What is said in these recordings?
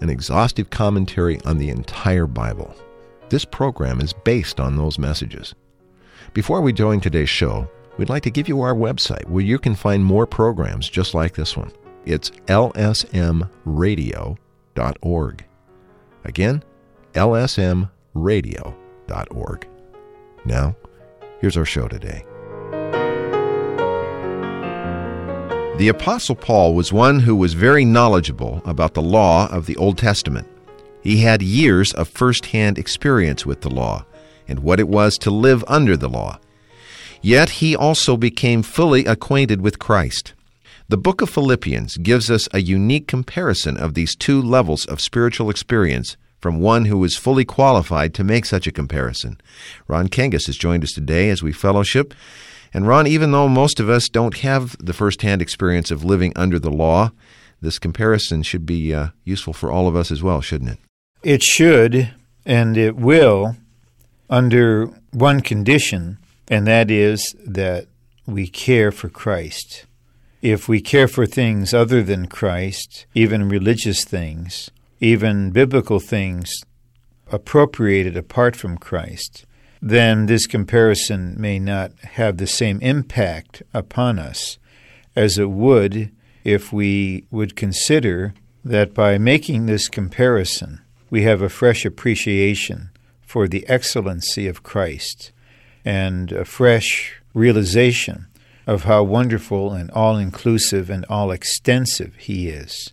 an exhaustive commentary on the entire Bible. This program is based on those messages. Before we join today's show, we'd like to give you our website where you can find more programs just like this one. It's lsmradio.org. Again, lsmradio.org. Now, here's our show today. The Apostle Paul was one who was very knowledgeable about the law of the Old Testament. He had years of first hand experience with the law and what it was to live under the law. Yet he also became fully acquainted with Christ. The book of Philippians gives us a unique comparison of these two levels of spiritual experience from one who is fully qualified to make such a comparison. Ron Kangas has joined us today as we fellowship. And Ron, even though most of us don't have the first-hand experience of living under the law, this comparison should be uh, useful for all of us as well, shouldn't it? It should, and it will, under one condition, and that is that we care for Christ. If we care for things other than Christ, even religious things, even biblical things appropriated apart from Christ, then this comparison may not have the same impact upon us as it would if we would consider that by making this comparison, we have a fresh appreciation for the excellency of Christ and a fresh realization of how wonderful and all inclusive and all extensive He is.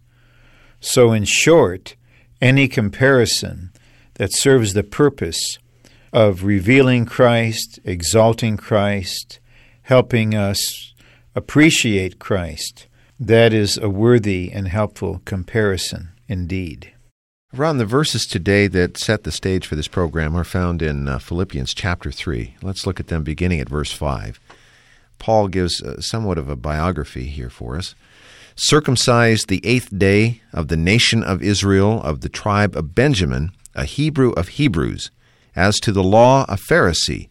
So, in short, any comparison that serves the purpose of revealing Christ, exalting Christ, helping us appreciate Christ, that is a worthy and helpful comparison indeed. Ron, the verses today that set the stage for this program are found in uh, Philippians chapter 3. Let's look at them beginning at verse 5. Paul gives uh, somewhat of a biography here for us. Circumcised the eighth day of the nation of Israel, of the tribe of Benjamin, a Hebrew of Hebrews, as to the law, a Pharisee,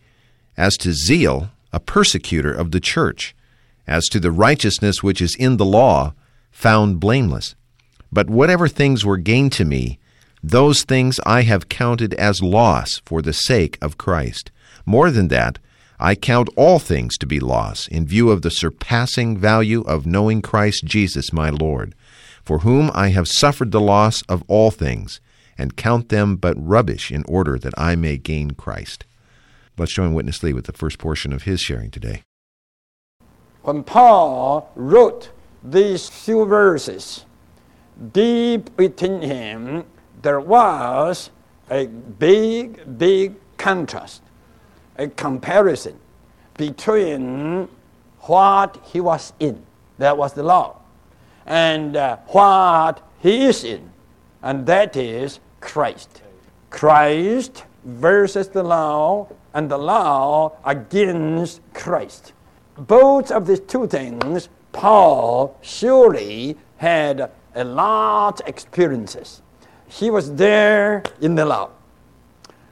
as to zeal, a persecutor of the church, as to the righteousness which is in the law, found blameless. But whatever things were gained to me, those things I have counted as loss for the sake of Christ. More than that, I count all things to be loss in view of the surpassing value of knowing Christ Jesus my Lord, for whom I have suffered the loss of all things and count them but rubbish in order that I may gain Christ. Let's join Witness Lee with the first portion of his sharing today. When Paul wrote these few verses, deep within him there was a big, big contrast, a comparison between what he was in, that was the law, and uh, what he is in, and that is Christ. Christ versus the law, and the law against Christ. Both of these two things, Paul surely had a lot of experiences. He was there in the law,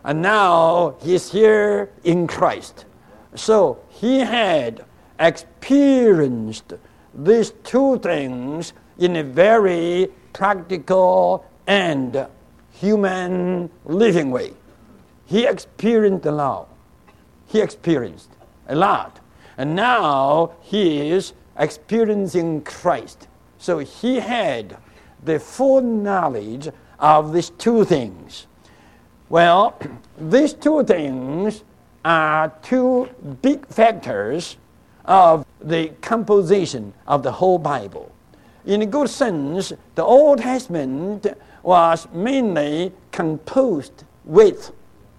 and now he's here in Christ. So he had experienced these two things in a very practical and human living way. He experienced the law. He experienced a lot. And now he is experiencing Christ. So he had the full knowledge of these two things. Well, these two things are two big factors of the composition of the whole Bible. In a good sense, the Old Testament was mainly composed with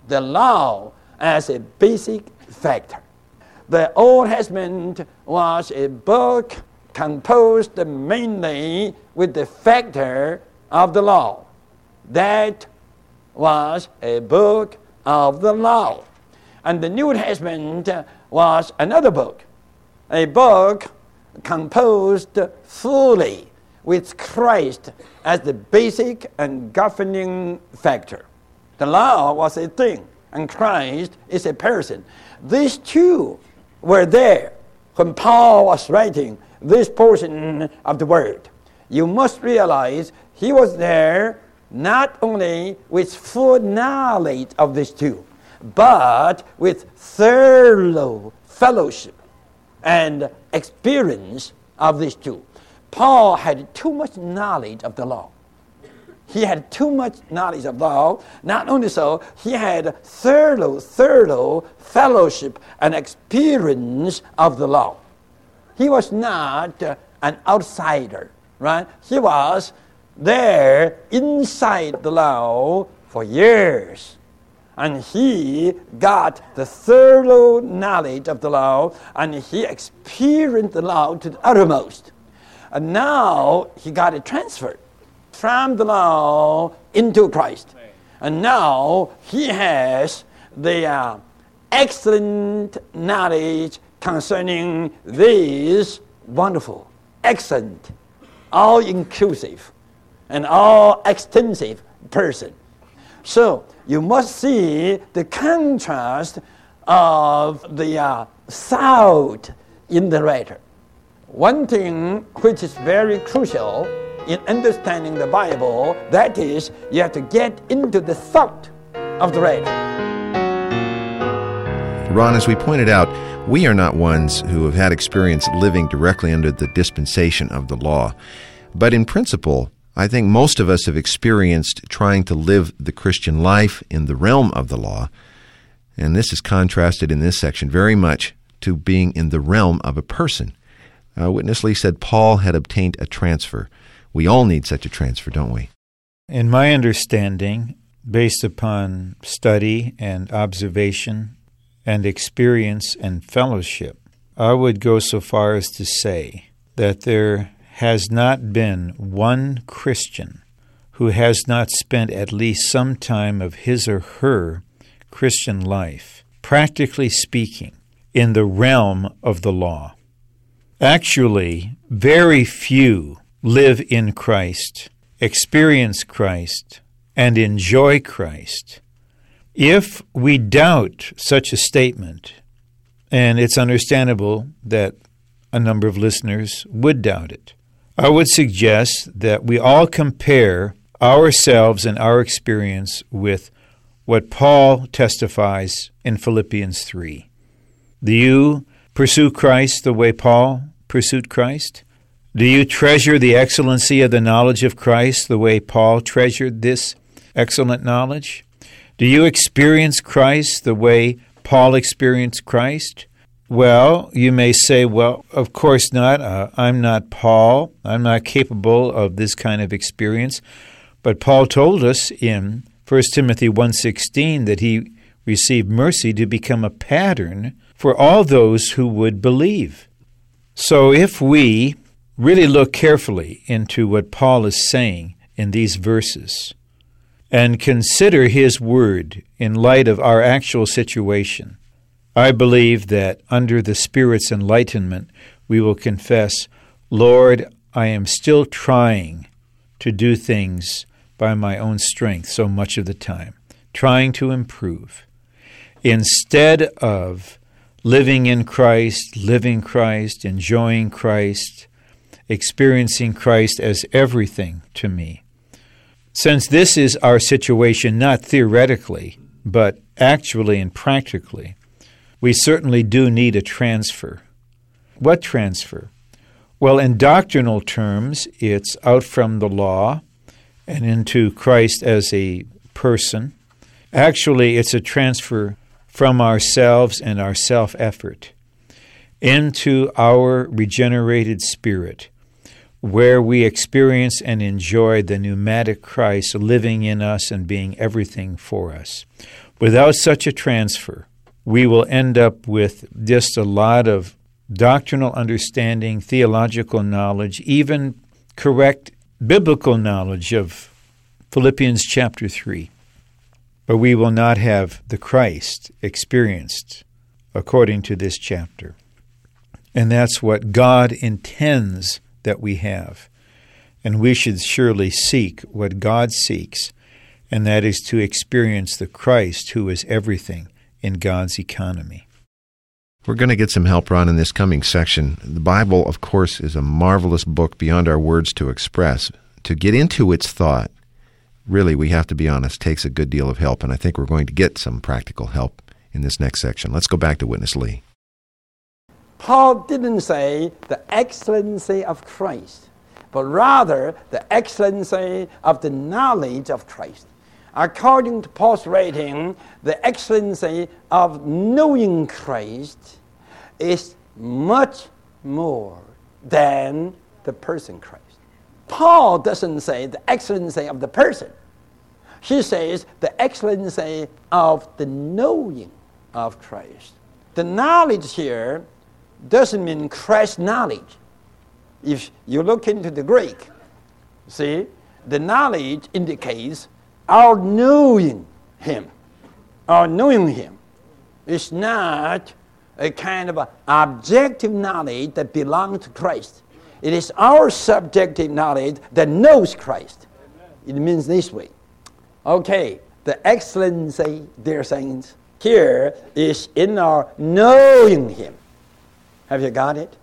the law as a basic factor. The Old Testament was a book composed mainly with the factor of the law. That was a book of the law. And the New Testament was another book, a book composed fully with Christ as the basic and governing factor. The law was a thing, and Christ is a person. These two were there when Paul was writing this portion of the word. You must realize he was there not only with full knowledge of these two, but with thorough fellowship and experience of these two. Paul had too much knowledge of the law. He had too much knowledge of the law. Not only so, he had thorough, thorough fellowship and experience of the law. He was not uh, an outsider, right? He was there inside the law for years. And he got the thorough knowledge of the law and he experienced the law to the uttermost. And now he got it transferred from the law into Christ. And now he has the uh, excellent knowledge concerning this wonderful, excellent, all inclusive, and all extensive person. So you must see the contrast of the uh, thought in the writer. One thing which is very crucial in understanding the Bible, that is, you have to get into the thought of the writer. Ron, as we pointed out, we are not ones who have had experience living directly under the dispensation of the law. But in principle, I think most of us have experienced trying to live the Christian life in the realm of the law. And this is contrasted in this section very much to being in the realm of a person. Uh, Witness Lee said Paul had obtained a transfer. We all need such a transfer, don't we? In my understanding, based upon study and observation and experience and fellowship, I would go so far as to say that there has not been one Christian who has not spent at least some time of his or her Christian life, practically speaking, in the realm of the law. Actually, very few live in Christ, experience Christ, and enjoy Christ if we doubt such a statement, and it's understandable that a number of listeners would doubt it, I would suggest that we all compare ourselves and our experience with what Paul testifies in Philippians 3. Do you pursue Christ the way Paul pursued Christ? Do you treasure the excellency of the knowledge of Christ the way Paul treasured this excellent knowledge? Do you experience Christ the way Paul experienced Christ? Well, you may say, well, of course not. Uh, I'm not Paul. I'm not capable of this kind of experience. But Paul told us in 1 Timothy 1:16 that he received mercy to become a pattern for all those who would believe. So if we really look carefully into what Paul is saying in these verses, and consider His Word in light of our actual situation, I believe that under the Spirit's enlightenment, we will confess, Lord, I am still trying to do things by my own strength so much of the time, trying to improve. Instead of living in Christ, living Christ, enjoying Christ, experiencing Christ as everything to me, since this is our situation, not theoretically, but actually and practically, we certainly do need a transfer. What transfer? Well, in doctrinal terms, it's out from the law and into Christ as a person. Actually, it's a transfer from ourselves and our self effort into our regenerated spirit, where we experience and enjoy the pneumatic Christ living in us and being everything for us. Without such a transfer, we will end up with just a lot of doctrinal understanding, theological knowledge, even correct biblical knowledge of Philippians chapter 3. But we will not have the Christ experienced according to this chapter. And that's what God intends that we have. And we should surely seek what God seeks, and that is to experience the Christ who is everything in God's economy. We're going to get some help, Ron, in this coming section. The Bible, of course, is a marvelous book beyond our words to express. To get into its thought, really, we have to be honest, takes a good deal of help, and I think we're going to get some practical help in this next section. Let's go back to Witness Lee. Paul didn't say the excellency of Christ, but rather the excellency of the knowledge of Christ. According to Paul's rating, the excellency of knowing Christ is much more than the person Christ. Paul doesn't say the excellency of the person. He says the excellency of the knowing of Christ. The knowledge here doesn't mean Christ knowledge. If you look into the Greek, see, the knowledge indicates our knowing Him. Our knowing Him is not a kind of objective knowledge that belongs to Christ. It is our subjective knowledge that knows Christ. It means this way. Okay, the excellency, dear saints, here is in our knowing Him. Have you got it?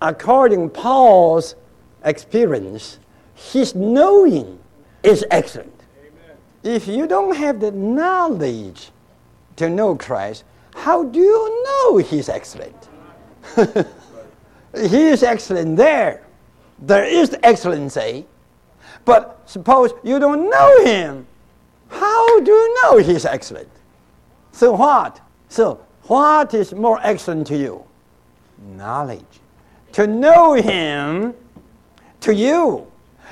According Paul's experience, his knowing is excellent. Amen. If you don't have the knowledge to know Christ, how do you know he's excellent? he is excellent there. There is excellency. But suppose you don't know him. How do you know he's excellent? So what? So what is more excellent to you? knowledge. To know Him to you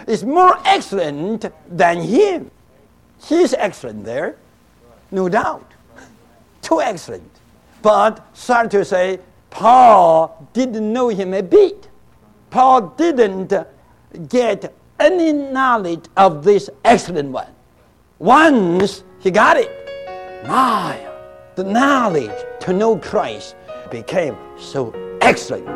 is more excellent than Him. He's excellent there, no doubt. Too excellent. But sorry to say, Paul didn't know him a bit. Paul didn't get any knowledge of this excellent one. Once he got it, my, the knowledge to know Christ became so excellent.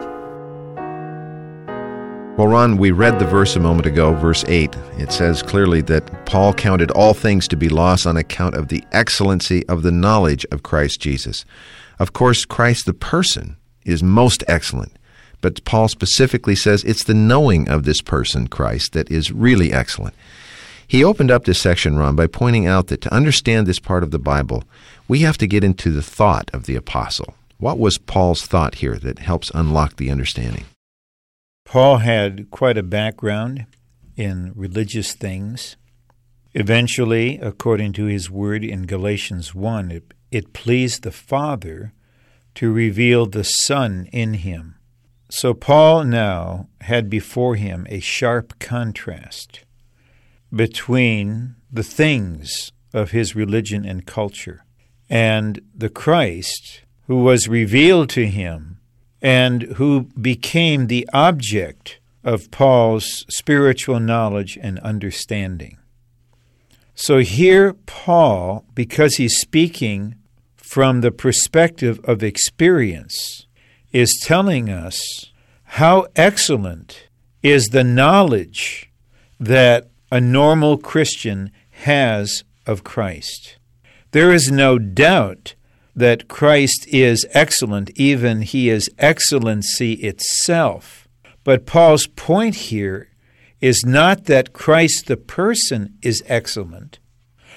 Well, Ron, we read the verse a moment ago, verse 8. It says clearly that Paul counted all things to be lost on account of the excellency of the knowledge of Christ Jesus. Of course, Christ the person is most excellent, but Paul specifically says it's the knowing of this person, Christ, that is really excellent. He opened up this section, Ron, by pointing out that to understand this part of the Bible, we have to get into the thought of the apostle. What was Paul's thought here that helps unlock the understanding? Paul had quite a background in religious things. Eventually, according to his word in Galatians 1, it, it pleased the Father to reveal the Son in him. So Paul now had before him a sharp contrast between the things of his religion and culture and the Christ who was revealed to him and who became the object of Paul's spiritual knowledge and understanding. So here, Paul, because he's speaking from the perspective of experience, is telling us how excellent is the knowledge that a normal Christian has of Christ. There is no doubt that Christ is excellent, even he is excellency itself. But Paul's point here is not that Christ the person is excellent,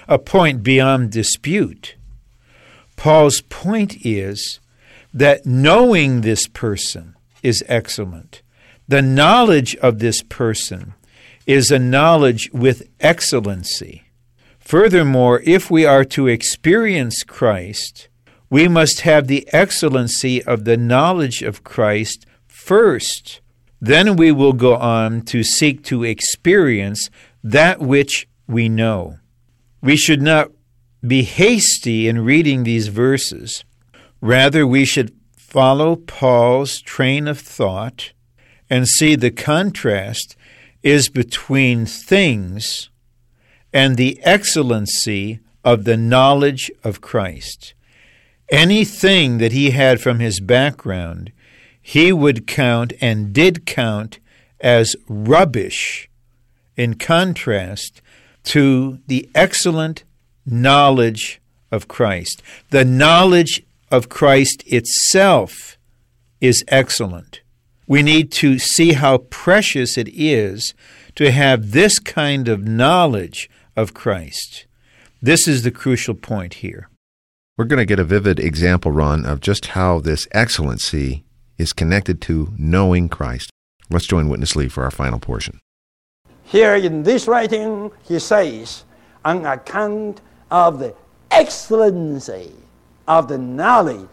a point beyond dispute. Paul's point is that knowing this person is excellent. The knowledge of this person is a knowledge with excellency. Furthermore, if we are to experience Christ, we must have the excellency of the knowledge of Christ first. Then we will go on to seek to experience that which we know. We should not be hasty in reading these verses. Rather, we should follow Paul's train of thought and see the contrast is between things and the excellency of the knowledge of Christ. Anything that he had from his background, he would count and did count as rubbish in contrast to the excellent knowledge of Christ. The knowledge of Christ itself is excellent. We need to see how precious it is to have this kind of knowledge of Christ. This is the crucial point here. We're going to get a vivid example, Ron, of just how this excellency is connected to knowing Christ. Let's join Witness Lee for our final portion. Here in this writing, he says, on account of the excellency of the knowledge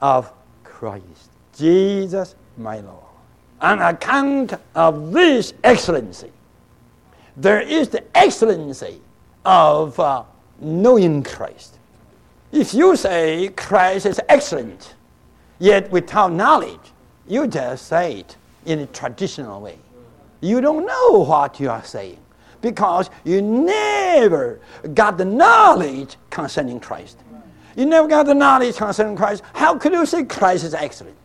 of Christ, Jesus my Lord. On account of this excellency, there is the excellency of uh, knowing Christ. If you say Christ is excellent, yet without knowledge, you just say it in a traditional way. You don't know what you are saying because you never got the knowledge concerning Christ. You never got the knowledge concerning Christ. How could you say Christ is excellent?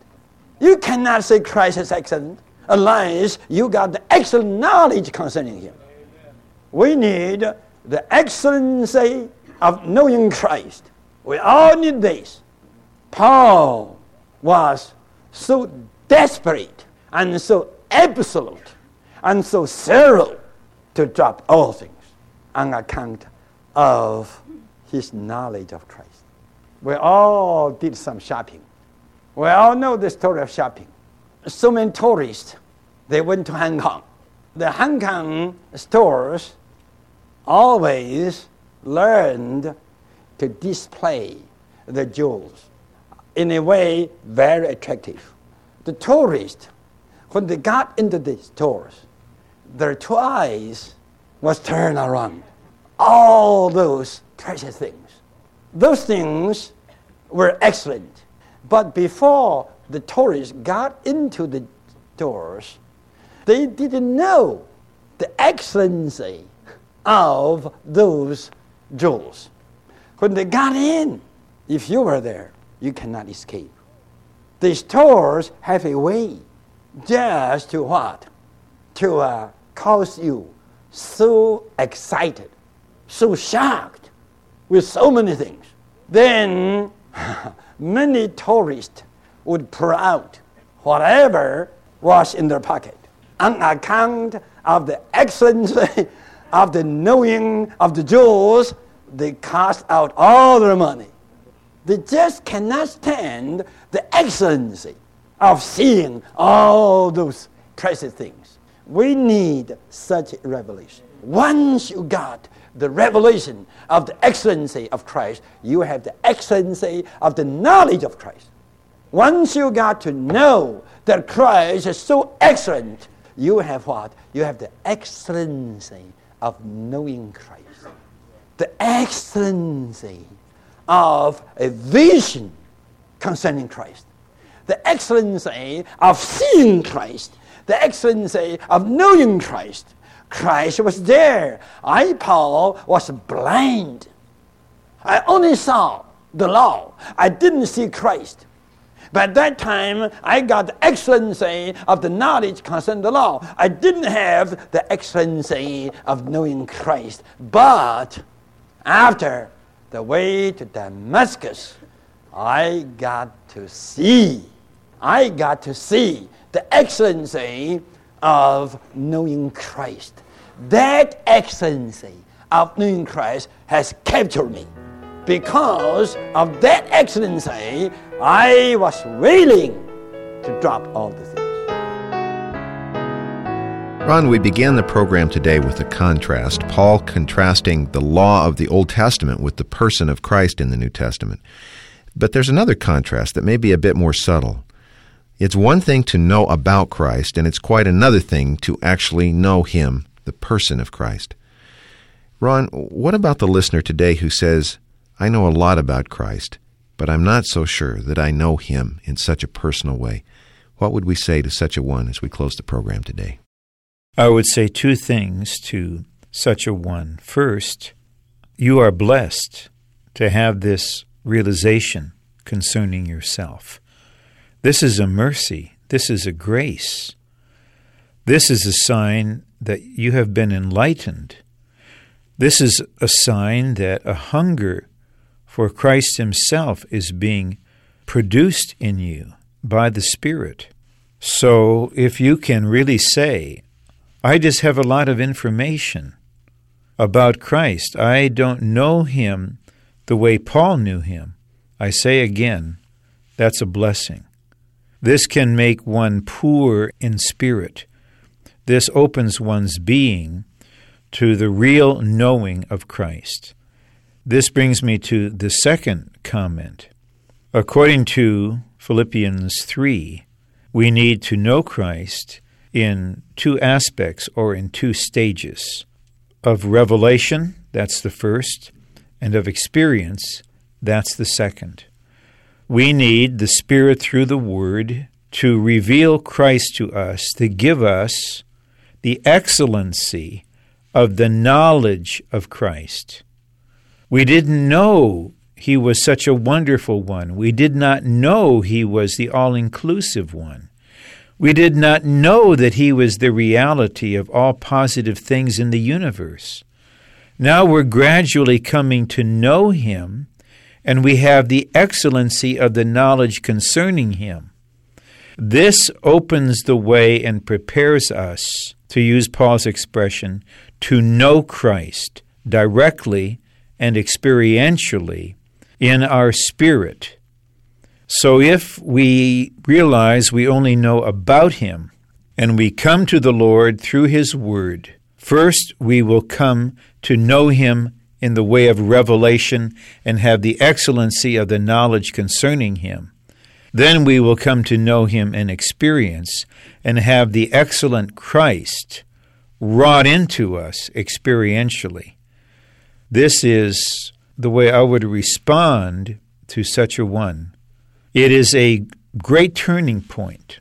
You cannot say Christ is excellent unless you got the excellent knowledge concerning Him. We need the excellency of knowing Christ. We all need this. Paul was so desperate and so absolute and so thorough to drop all things on account of his knowledge of Christ. We all did some shopping. We all know the story of shopping. So many tourists, they went to Hong Kong. The Hong Kong stores always learned to display the jewels in a way very attractive. The tourists, when they got into the stores, their eyes was turned around. All those precious things. Those things were excellent. But before the tourists got into the stores, they didn't know the excellency of those jewels. When they got in, if you were there, you cannot escape. The stores have a way just to what? To uh, cause you so excited, so shocked with so many things. Then many tourists would pour out whatever was in their pocket on account of the excellency of the knowing of the Jews, they cast out all their money. They just cannot stand the excellency of seeing all those precious things. We need such revelation. Once you got the revelation of the excellency of Christ, you have the excellency of the knowledge of Christ. Once you got to know that Christ is so excellent, you have what? You have the excellency of knowing Christ. The excellency of a vision concerning Christ. The excellency of seeing Christ. The excellency of knowing Christ. Christ was there. I, Paul, was blind. I only saw the law. I didn't see Christ. By that time, I got the excellency of the knowledge concerning the law. I didn't have the excellency of knowing Christ. But after the way to Damascus, I got to see, I got to see the excellency of knowing Christ. That excellency of knowing Christ has captured me. Because of that excellency, I was willing to drop all the things. Ron, we began the program today with a contrast, Paul contrasting the law of the Old Testament with the person of Christ in the New Testament. But there's another contrast that may be a bit more subtle. It's one thing to know about Christ, and it's quite another thing to actually know Him, the person of Christ. Ron, what about the listener today who says, I know a lot about Christ, but I'm not so sure that I know Him in such a personal way? What would we say to such a one as we close the program today? I would say two things to such a one. First, you are blessed to have this realization concerning yourself. This is a mercy. This is a grace. This is a sign that you have been enlightened. This is a sign that a hunger for Christ Himself is being produced in you by the Spirit. So, if you can really say, I just have a lot of information about Christ, I don't know Him the way Paul knew Him, I say again, that's a blessing. This can make one poor in spirit. This opens one's being to the real knowing of Christ. This brings me to the second comment. According to Philippians 3, we need to know Christ in two aspects or in two stages of revelation, that's the first, and of experience, that's the second. We need the Spirit through the Word to reveal Christ to us, to give us the excellency of the knowledge of Christ. We didn't know He was such a wonderful one. We did not know He was the all inclusive one. We did not know that He was the reality of all positive things in the universe. Now we're gradually coming to know Him, and we have the excellency of the knowledge concerning Him. This opens the way and prepares us, to use Paul's expression, to know Christ directly and experientially in our spirit. So if we realize we only know about Him and we come to the Lord through His Word, first we will come to know Him in the way of revelation and have the excellency of the knowledge concerning Him. Then we will come to know Him in experience and have the excellent Christ wrought into us experientially. This is the way I would respond to such a one. It is a great turning point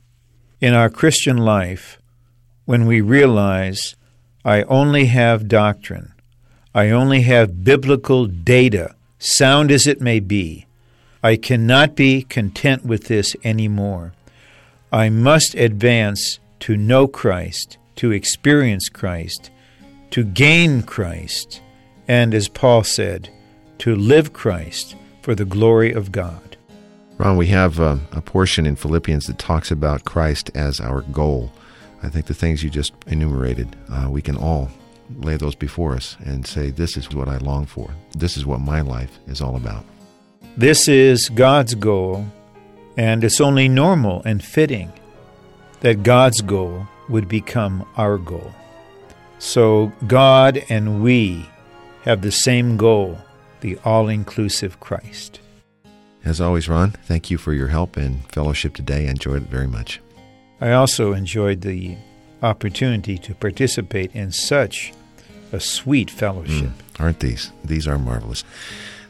in our Christian life when we realize I only have doctrine, I only have biblical data, sound as it may be. I cannot be content with this anymore. I must advance to know Christ, to experience Christ, to gain Christ, and as Paul said, to live Christ for the glory of God. Ron, we have uh, a portion in Philippians that talks about Christ as our goal. I think the things you just enumerated, uh, we can all lay those before us and say, This is what I long for. This is what my life is all about. This is God's goal, and it's only normal and fitting that God's goal would become our goal. So God and we have the same goal the all inclusive Christ. As always, Ron, thank you for your help and fellowship today. I enjoyed it very much. I also enjoyed the opportunity to participate in such a sweet fellowship. Mm, aren't these? These are marvelous.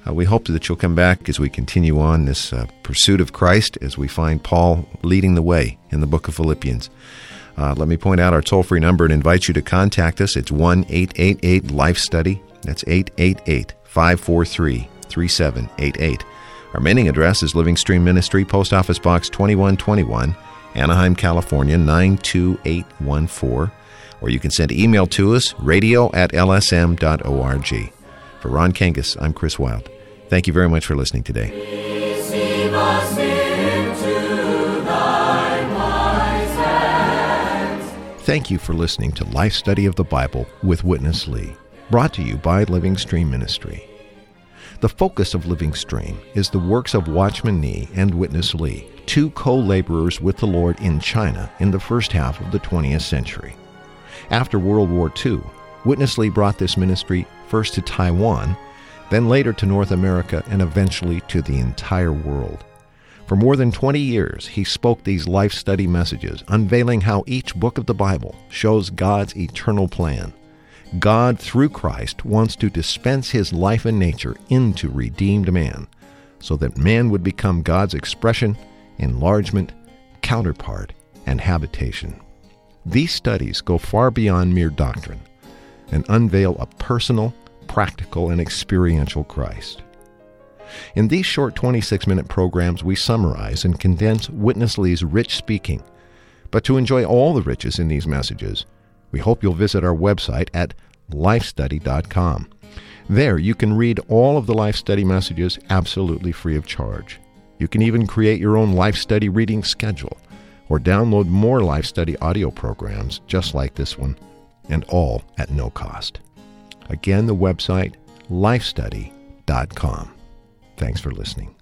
Uh, we hope that you'll come back as we continue on this uh, pursuit of Christ, as we find Paul leading the way in the book of Philippians. Uh, let me point out our toll free number and invite you to contact us. It's 1 888 Life Study. That's 888 543 3788. Our mailing address is Living Stream Ministry, Post Office Box 2121, Anaheim, California 92814. Or you can send email to us, radio at lsm.org. For Ron Kangas, I'm Chris Wild. Thank you very much for listening today. Thank you for listening to Life Study of the Bible with Witness Lee, brought to you by Living Stream Ministry. The focus of Living Stream is the works of Watchman Nee and Witness Lee, two co laborers with the Lord in China in the first half of the 20th century. After World War II, Witness Lee brought this ministry first to Taiwan, then later to North America, and eventually to the entire world. For more than 20 years, he spoke these life study messages, unveiling how each book of the Bible shows God's eternal plan. God, through Christ, wants to dispense his life and nature into redeemed man, so that man would become God's expression, enlargement, counterpart, and habitation. These studies go far beyond mere doctrine and unveil a personal, practical, and experiential Christ. In these short 26 minute programs, we summarize and condense Witness Lee's rich speaking. But to enjoy all the riches in these messages, we hope you'll visit our website at lifestudy.com. There, you can read all of the Life Study messages absolutely free of charge. You can even create your own Life Study reading schedule or download more Life Study audio programs just like this one, and all at no cost. Again, the website lifestudy.com. Thanks for listening.